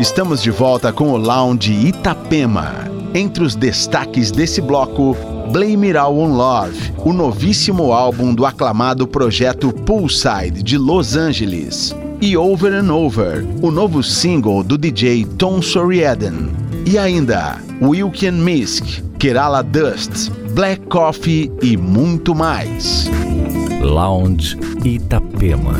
Estamos de volta com o Lounge Itapema. Entre os destaques desse bloco, Blame It All on Love, o novíssimo álbum do aclamado projeto Poolside de Los Angeles, e Over and Over, o novo single do DJ Tom Soriaden. E ainda Wilkin Misk, Kerala Dust, Black Coffee e muito mais. Lounge Itapema.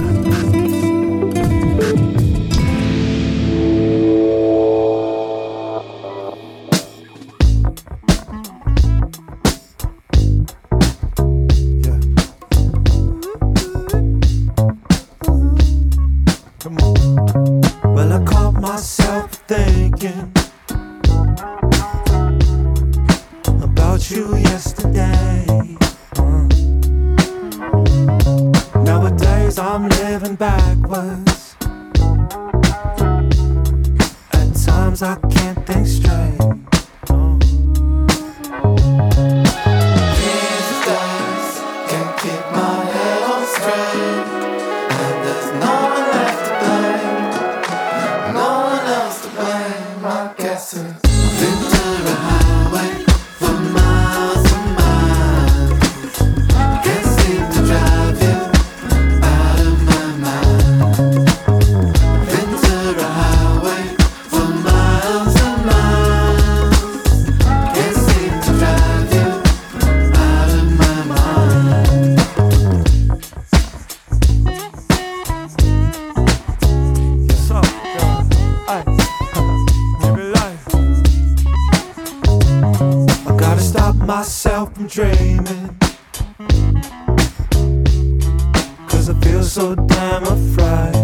so damn afraid.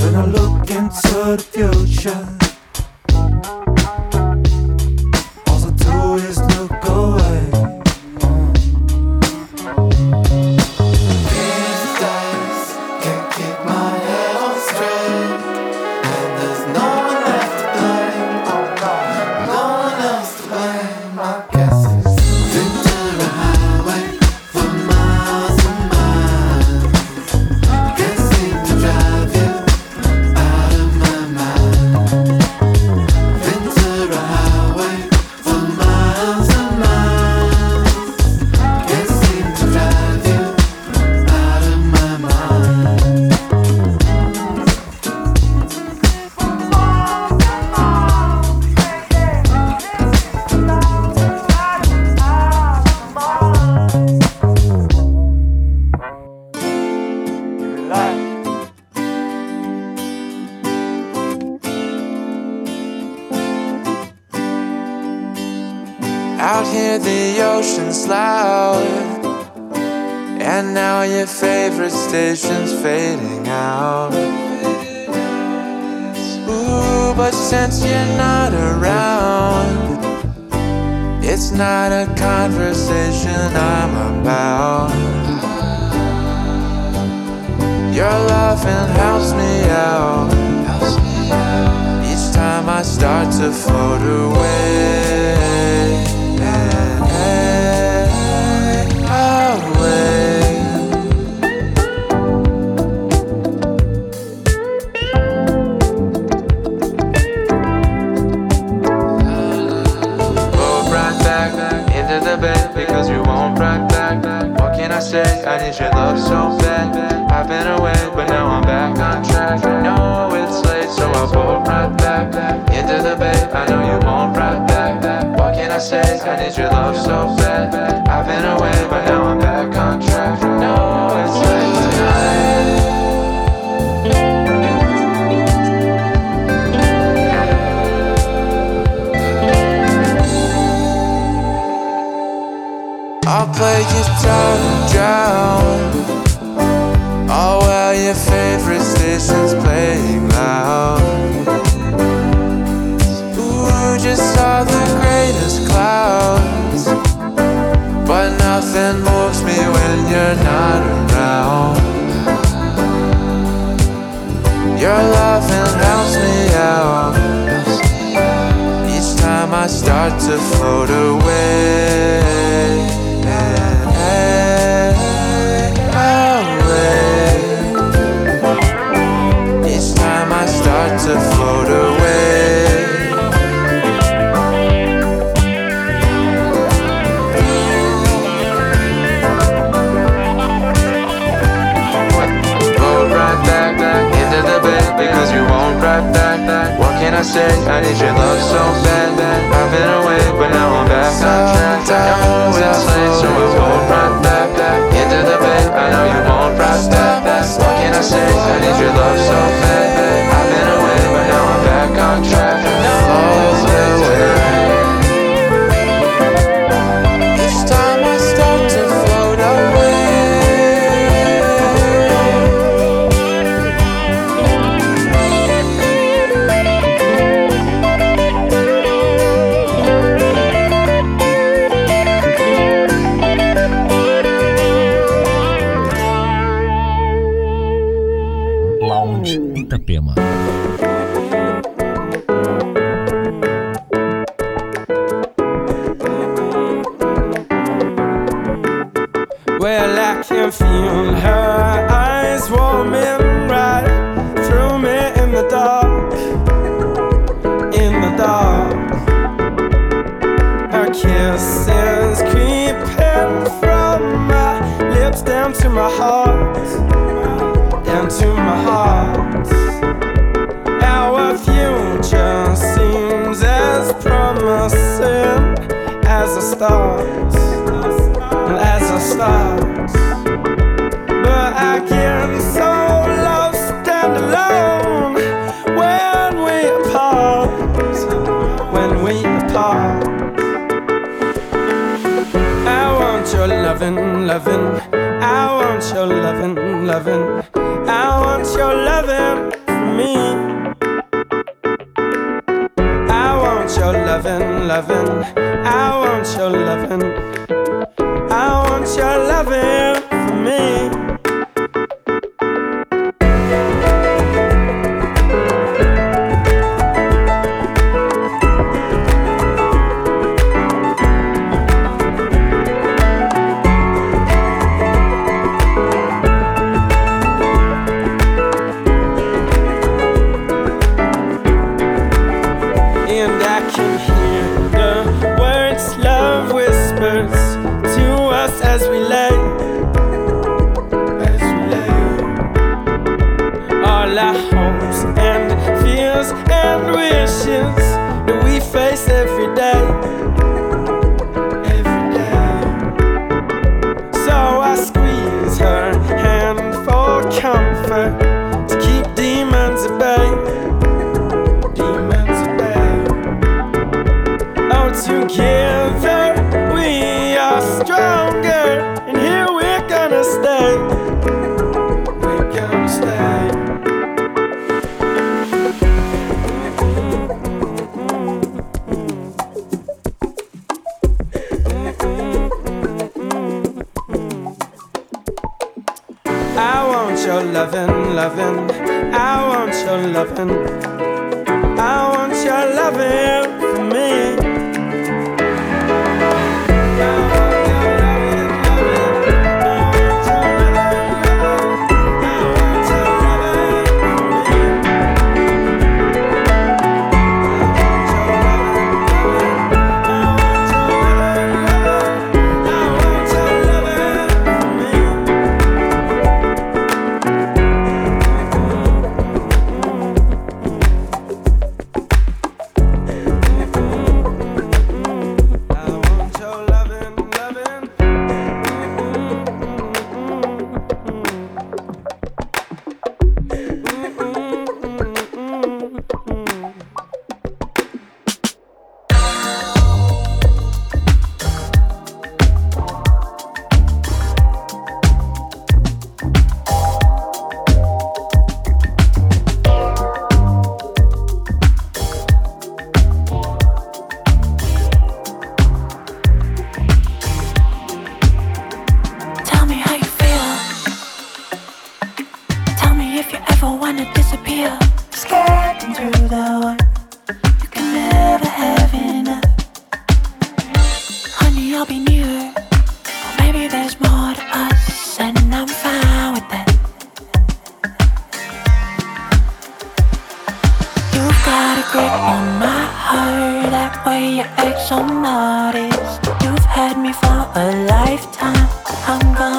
When I look into the future. say I need your love so bad. I've been away, but now I'm back on track. I know it's late, so I'll pull right back. Into the bay, I know you won't right back. What can I say? I need your love so bad. I've been away, but now I'm back on track. I'll play just and drown. Oh well, your favorite station's playing loud. Ooh, just saw the greatest clouds, but nothing moves me when you're not around. Your loving helps me out. Each time I start to float away. Say I need your love so bad? I've been away, but now I'm back on track. I'm always late, so I won't run back, back into the bed. I know you won't run back. What can I say? I need your love so bad. I've been away, but now I'm back on track. My heart. Down to my heart. Our future seems as promising as a start as a start. But I get so lost and alone when we apart. When we apart. I want your loving, loving. Loving. I want your loving for me. I want your loving, loving. I want your loving. I want your loving Maybe I'll be new, or maybe there's more to us, and I'm fine with that. You've got a grip on my heart, that way you act so modest. You've had me for a lifetime. I'm gonna.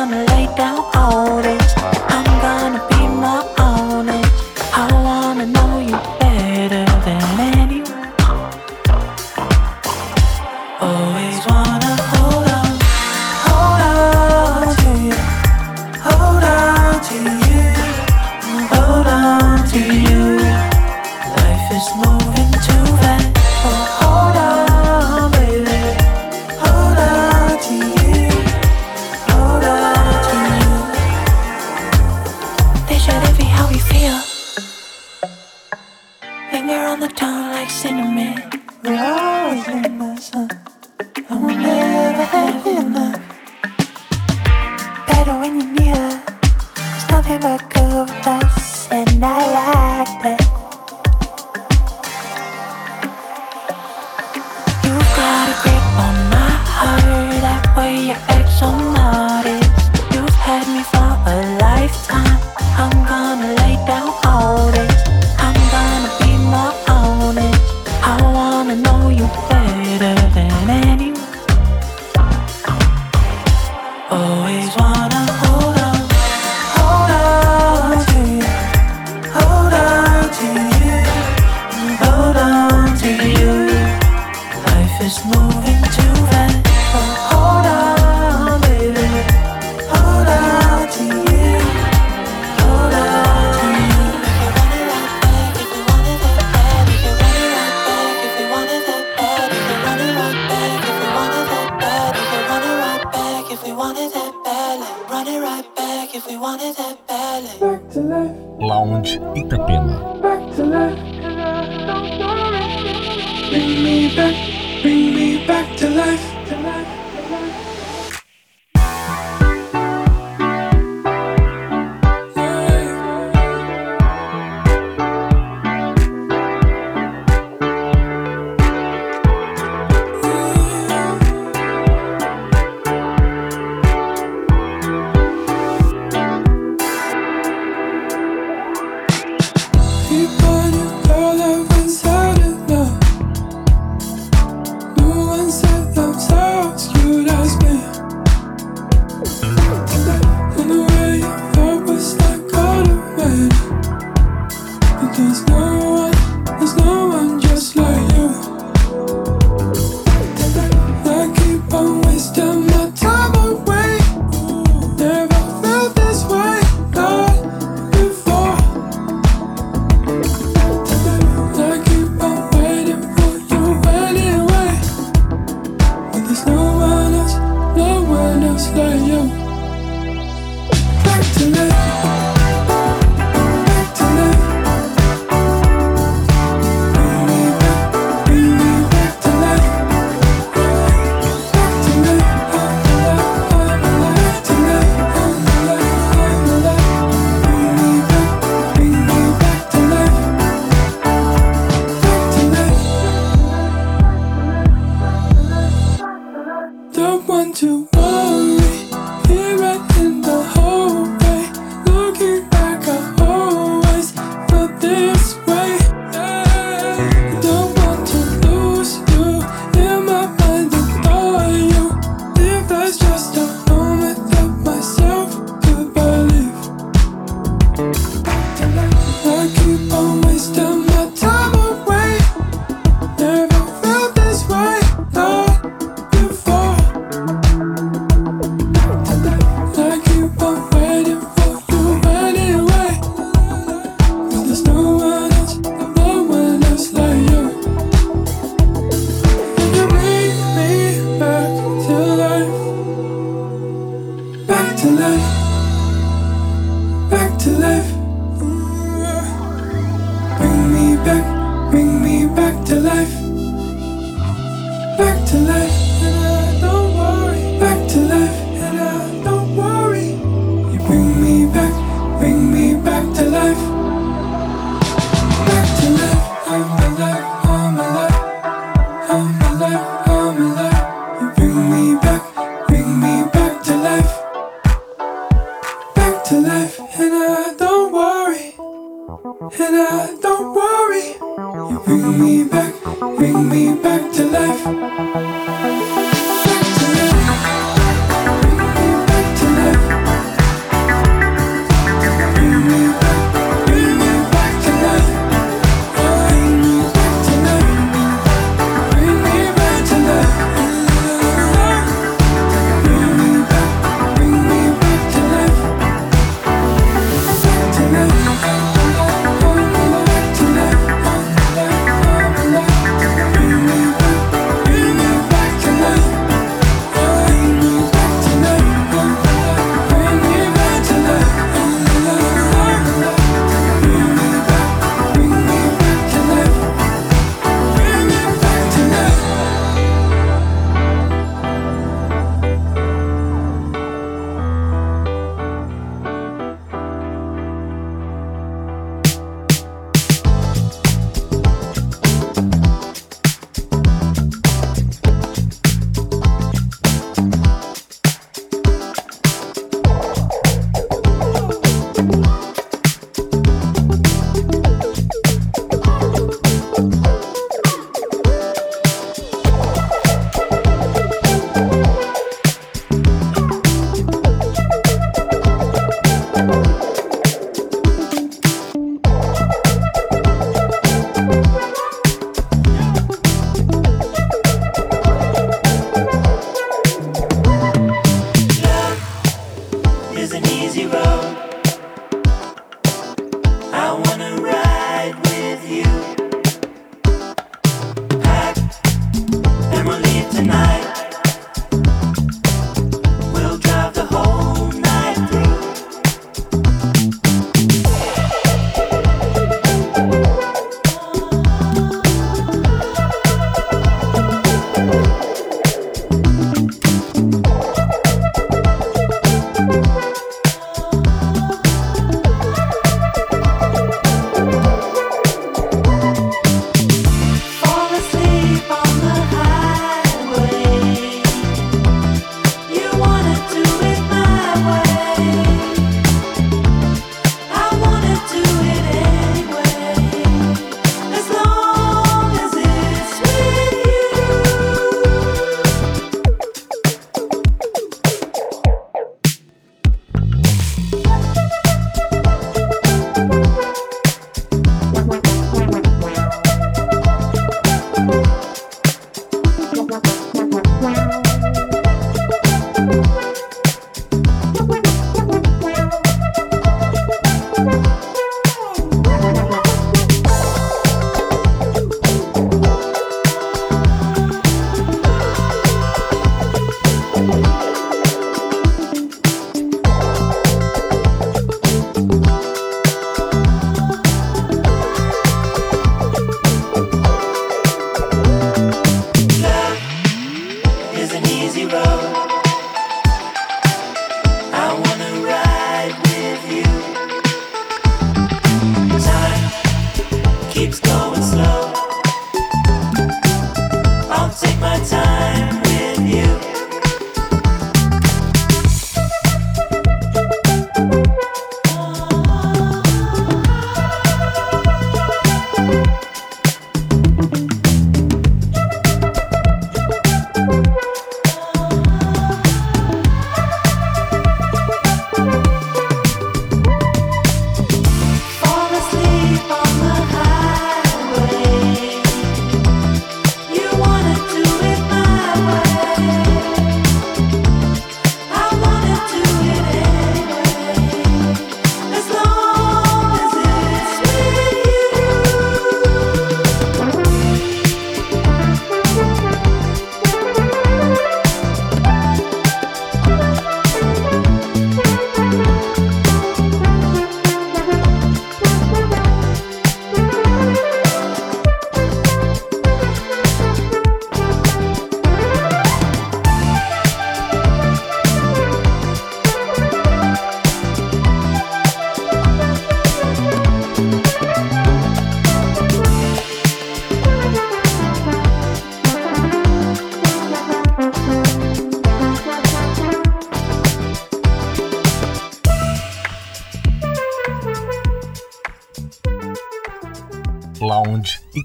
Bring me back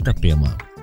Itapema.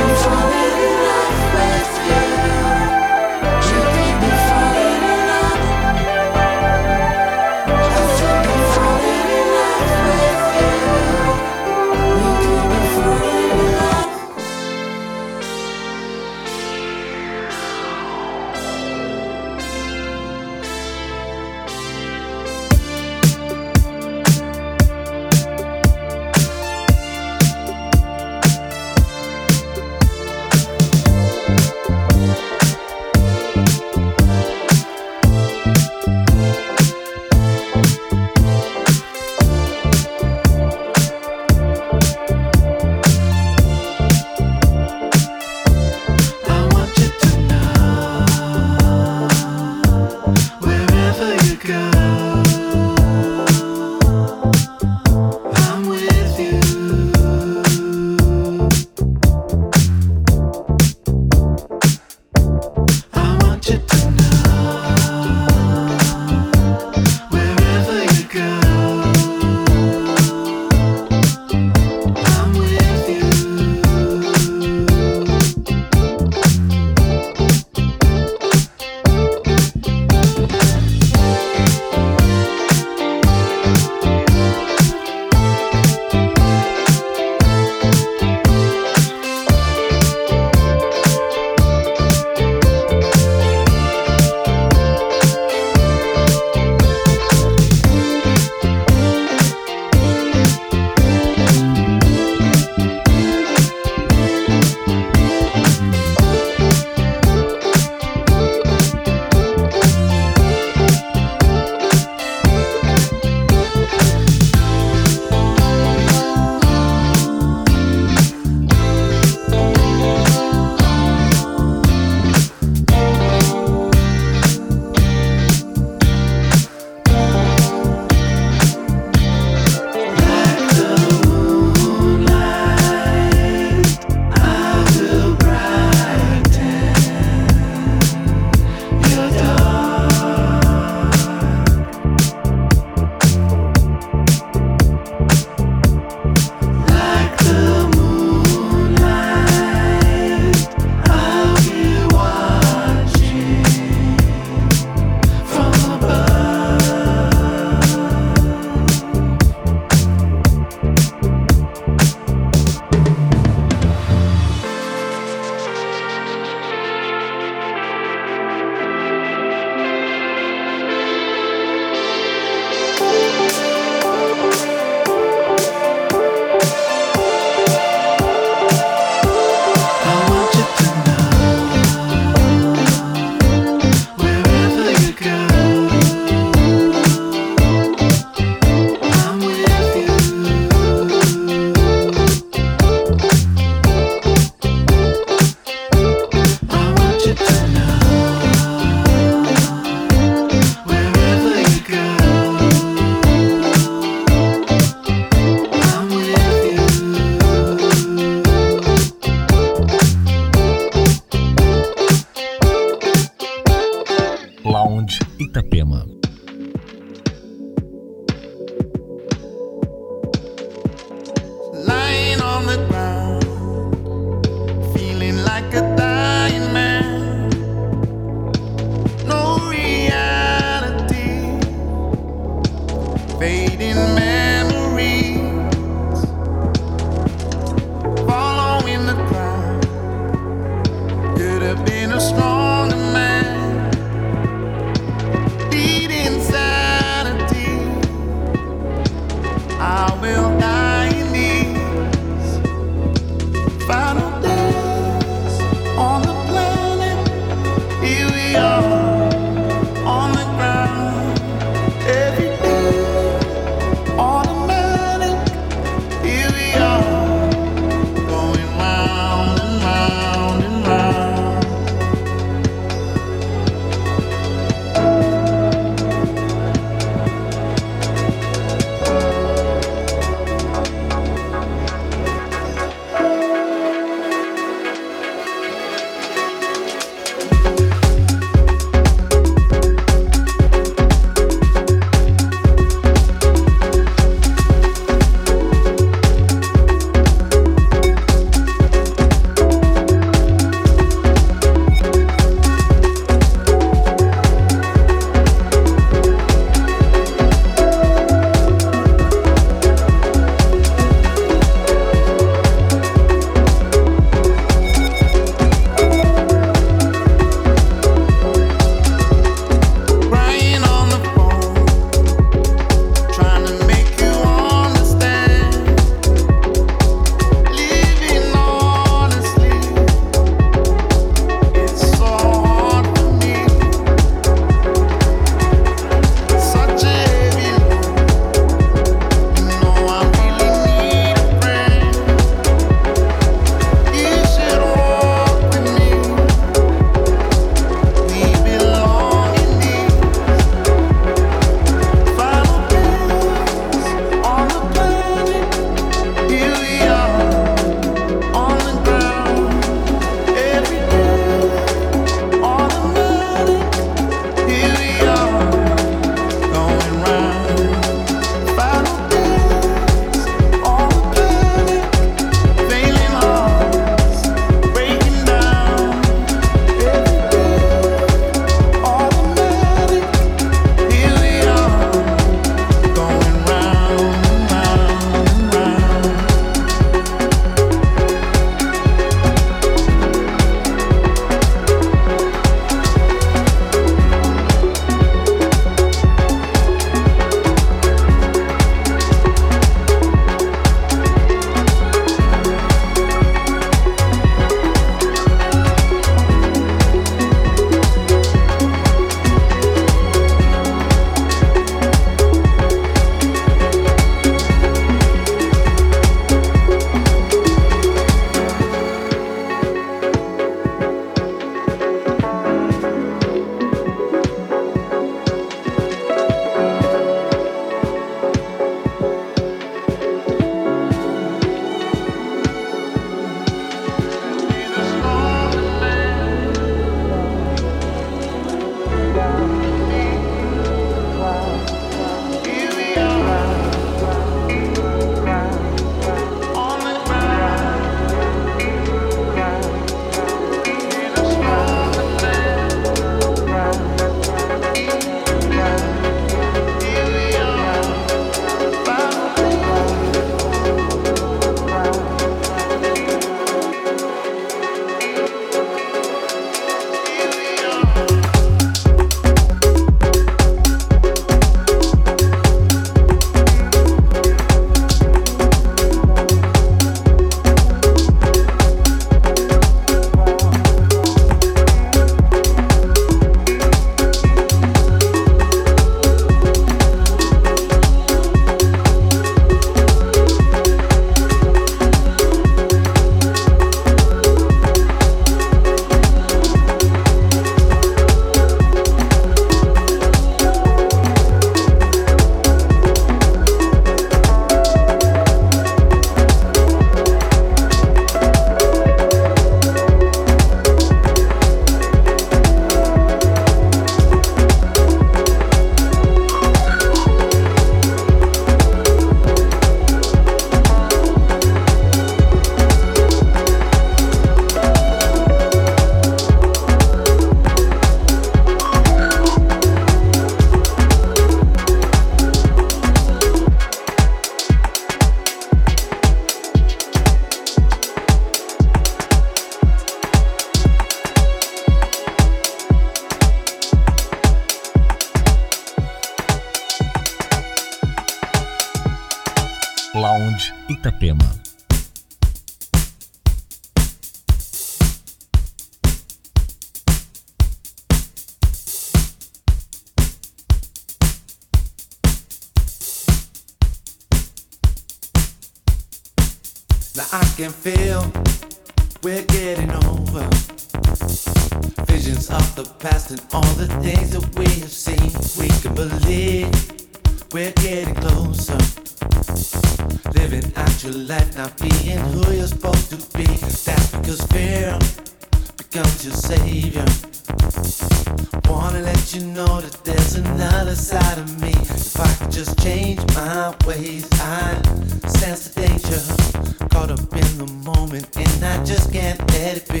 Let you know that there's another side of me. If I could just change my ways, I sense the danger. Caught up in the moment, and I just can't let it be.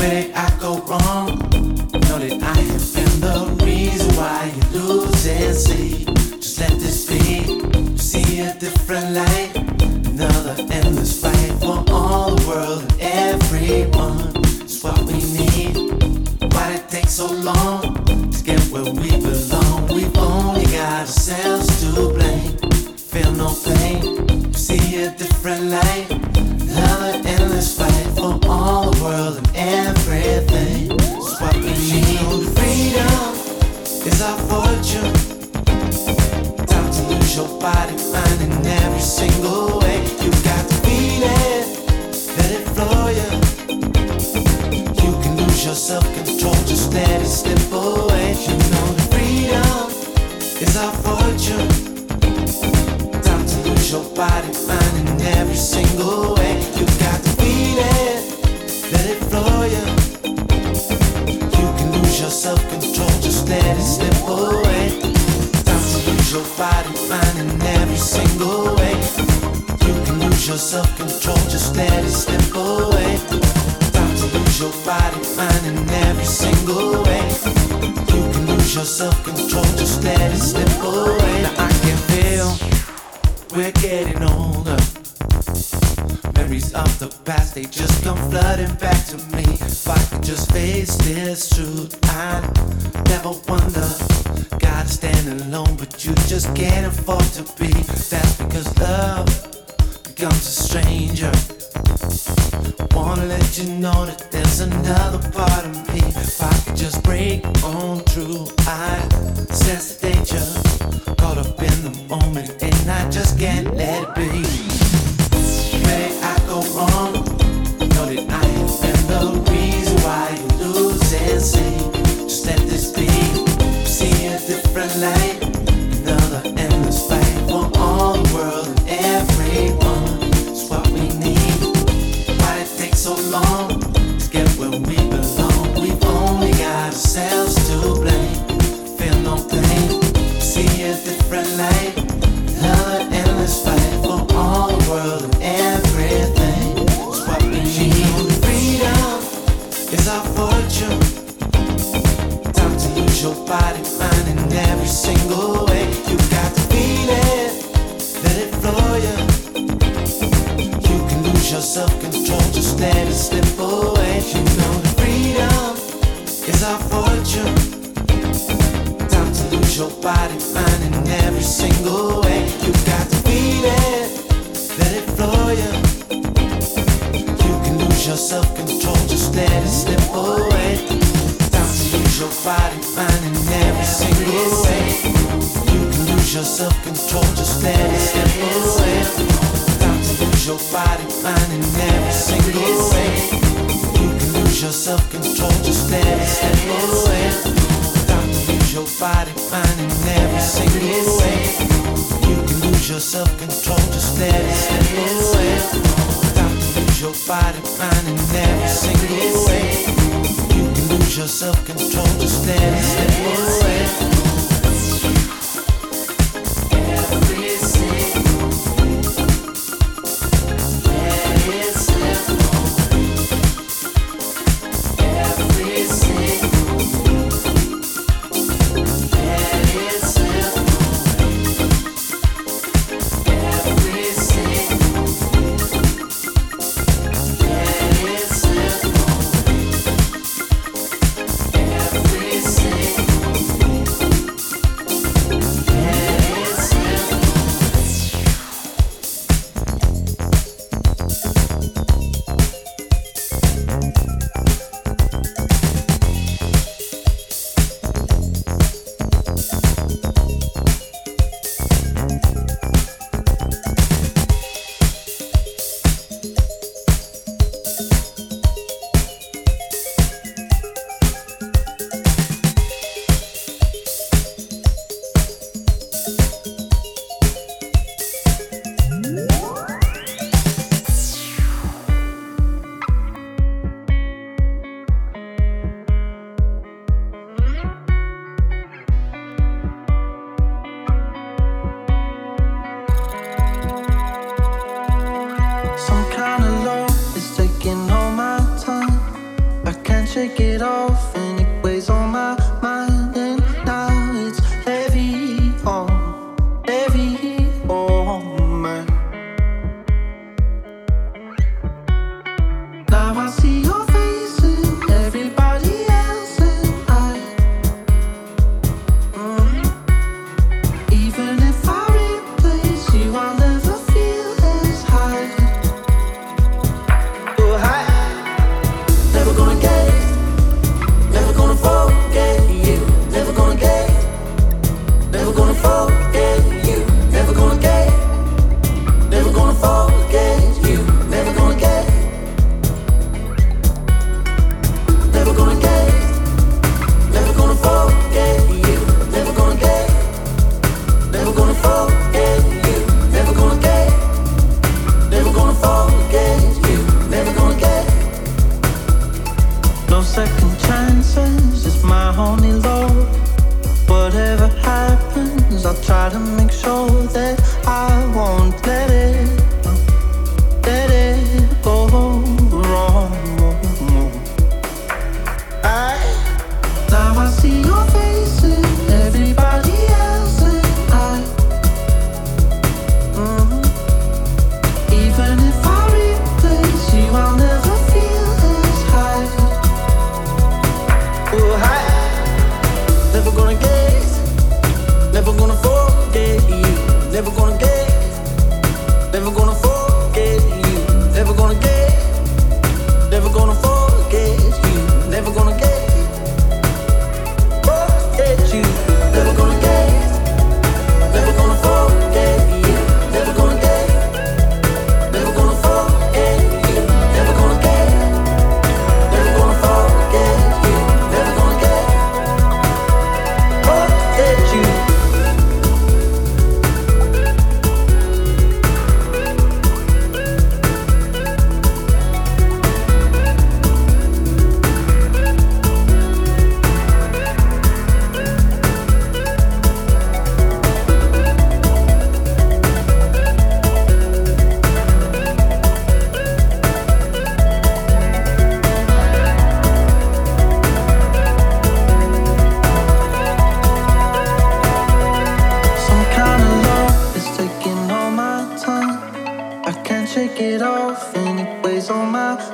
Where did I go wrong? Know that I have been the reason why you lose and see. Just let this be. You see a different light. Another endless fight for all the world and everyone. It's what we need. So long to get where we belong? We've only got ourselves to blame. Feel no pain. See a different light. Another endless fight for all the world and everything. It's what we need. Freedom is our fortune. Time to lose your body, mind in every single self-control, just let it slip away. You know that freedom is our fortune. Time to lose your body, mind in every single way. You got to feel it, let it flow you. You can lose your self-control, just let it slip away. Time to lose your body, mind in every single way. You can lose your self-control, just let it slip away. Your body, mind in every single way. You can lose your self-control, just let it slip away. Now I can feel we're getting older. Memories of the past, they just come flooding back to me. If I could just face this truth, I'd never wonder. Gotta stand alone, but you just can't afford to be. That's because love becomes a stranger. Wanna let you know that there's another part of me. If I could just break on through, I sense the danger. Caught up in the moment, and I just can't let it be.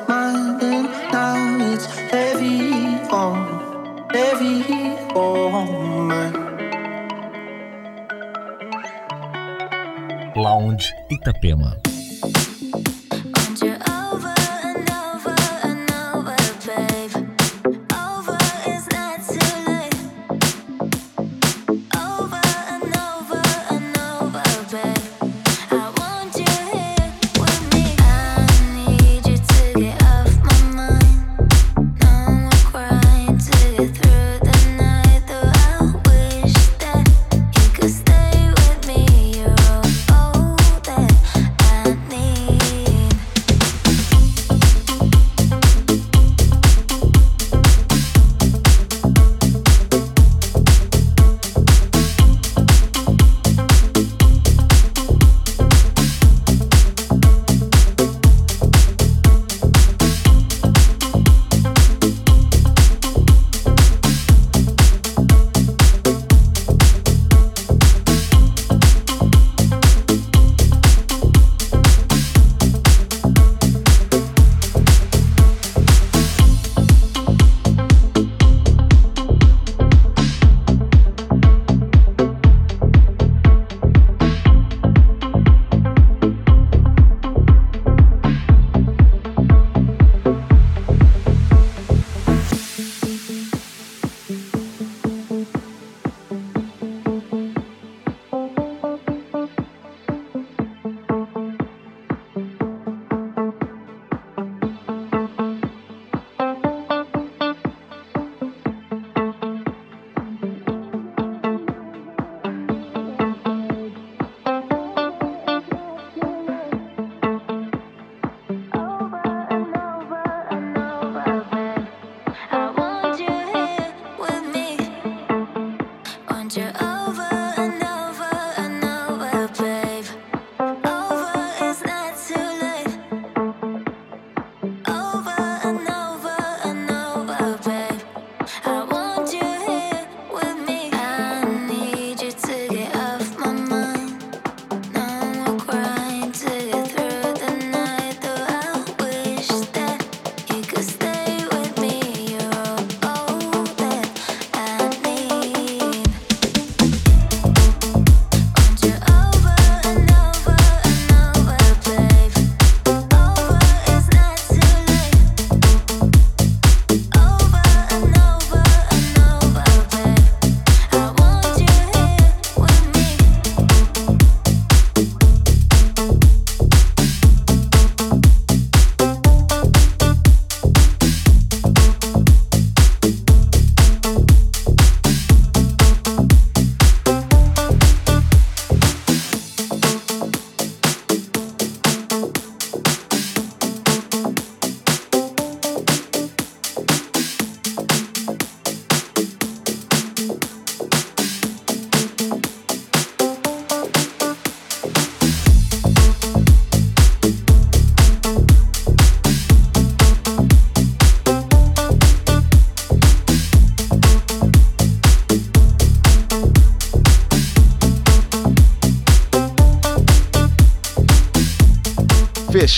mind, and now it's heavy on, heavy on. Lounge Itapema.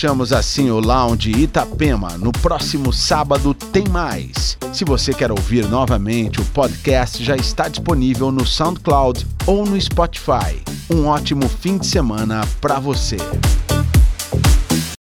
Fechamos assim o Lounge Itapema. No próximo sábado tem mais. Se você quer ouvir novamente, o podcast já está disponível no SoundCloud ou no Spotify. Um ótimo fim de semana para você.